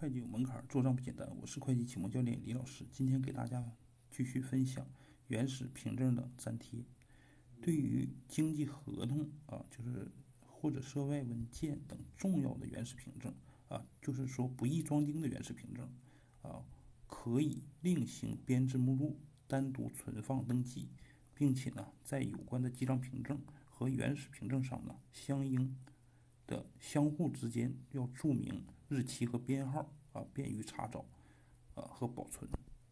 会计有门槛，做账不简单。我是会计启蒙教练李老师，今天给大家继续分享原始凭证的粘贴。对于经济合同啊，就是或者涉外文件等重要的原始凭证啊，就是说不易装订的原始凭证啊，可以另行编制目录，单独存放登记，并且呢，在有关的记账凭证和原始凭证上呢，相应。的相互之间要注明日期和编号啊，便于查找啊和保存。